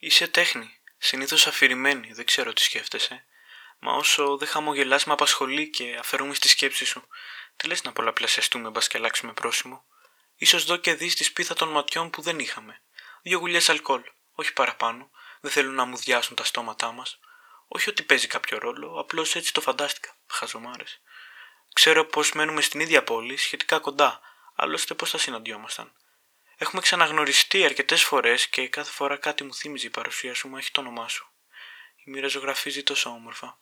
Είσαι τέχνη. Συνήθως αφηρημένη, δεν ξέρω τι σκέφτεσαι. Μα όσο δεν χαμογελάς, με απασχολεί και αφαιρούμε στη σκέψη σου. Τι λες να πολλαπλασιαστούμε, μπας και αλλάξουμε πρόσημο. σω δω και δεις τη σπίθα των ματιών που δεν είχαμε. Δύο γουλιές αλκοόλ, όχι παραπάνω. Δεν θέλουν να μου διάσουν τα στόματά μας. Όχι ότι παίζει κάποιο ρόλο, απλώς έτσι το φαντάστηκα. Χαζομάρες. Ξέρω πως μένουμε στην ίδια πόλη, σχετικά κοντά, άλλωστε πώς θα συναντιόμασταν; Έχουμε ξαναγνωριστεί αρκετές φορές και κάθε φορά κάτι μου θύμιζε η παρουσία σου, μα έχει το όνομά σου. Η μοίρα ζωγραφίζει τόσο όμορφα.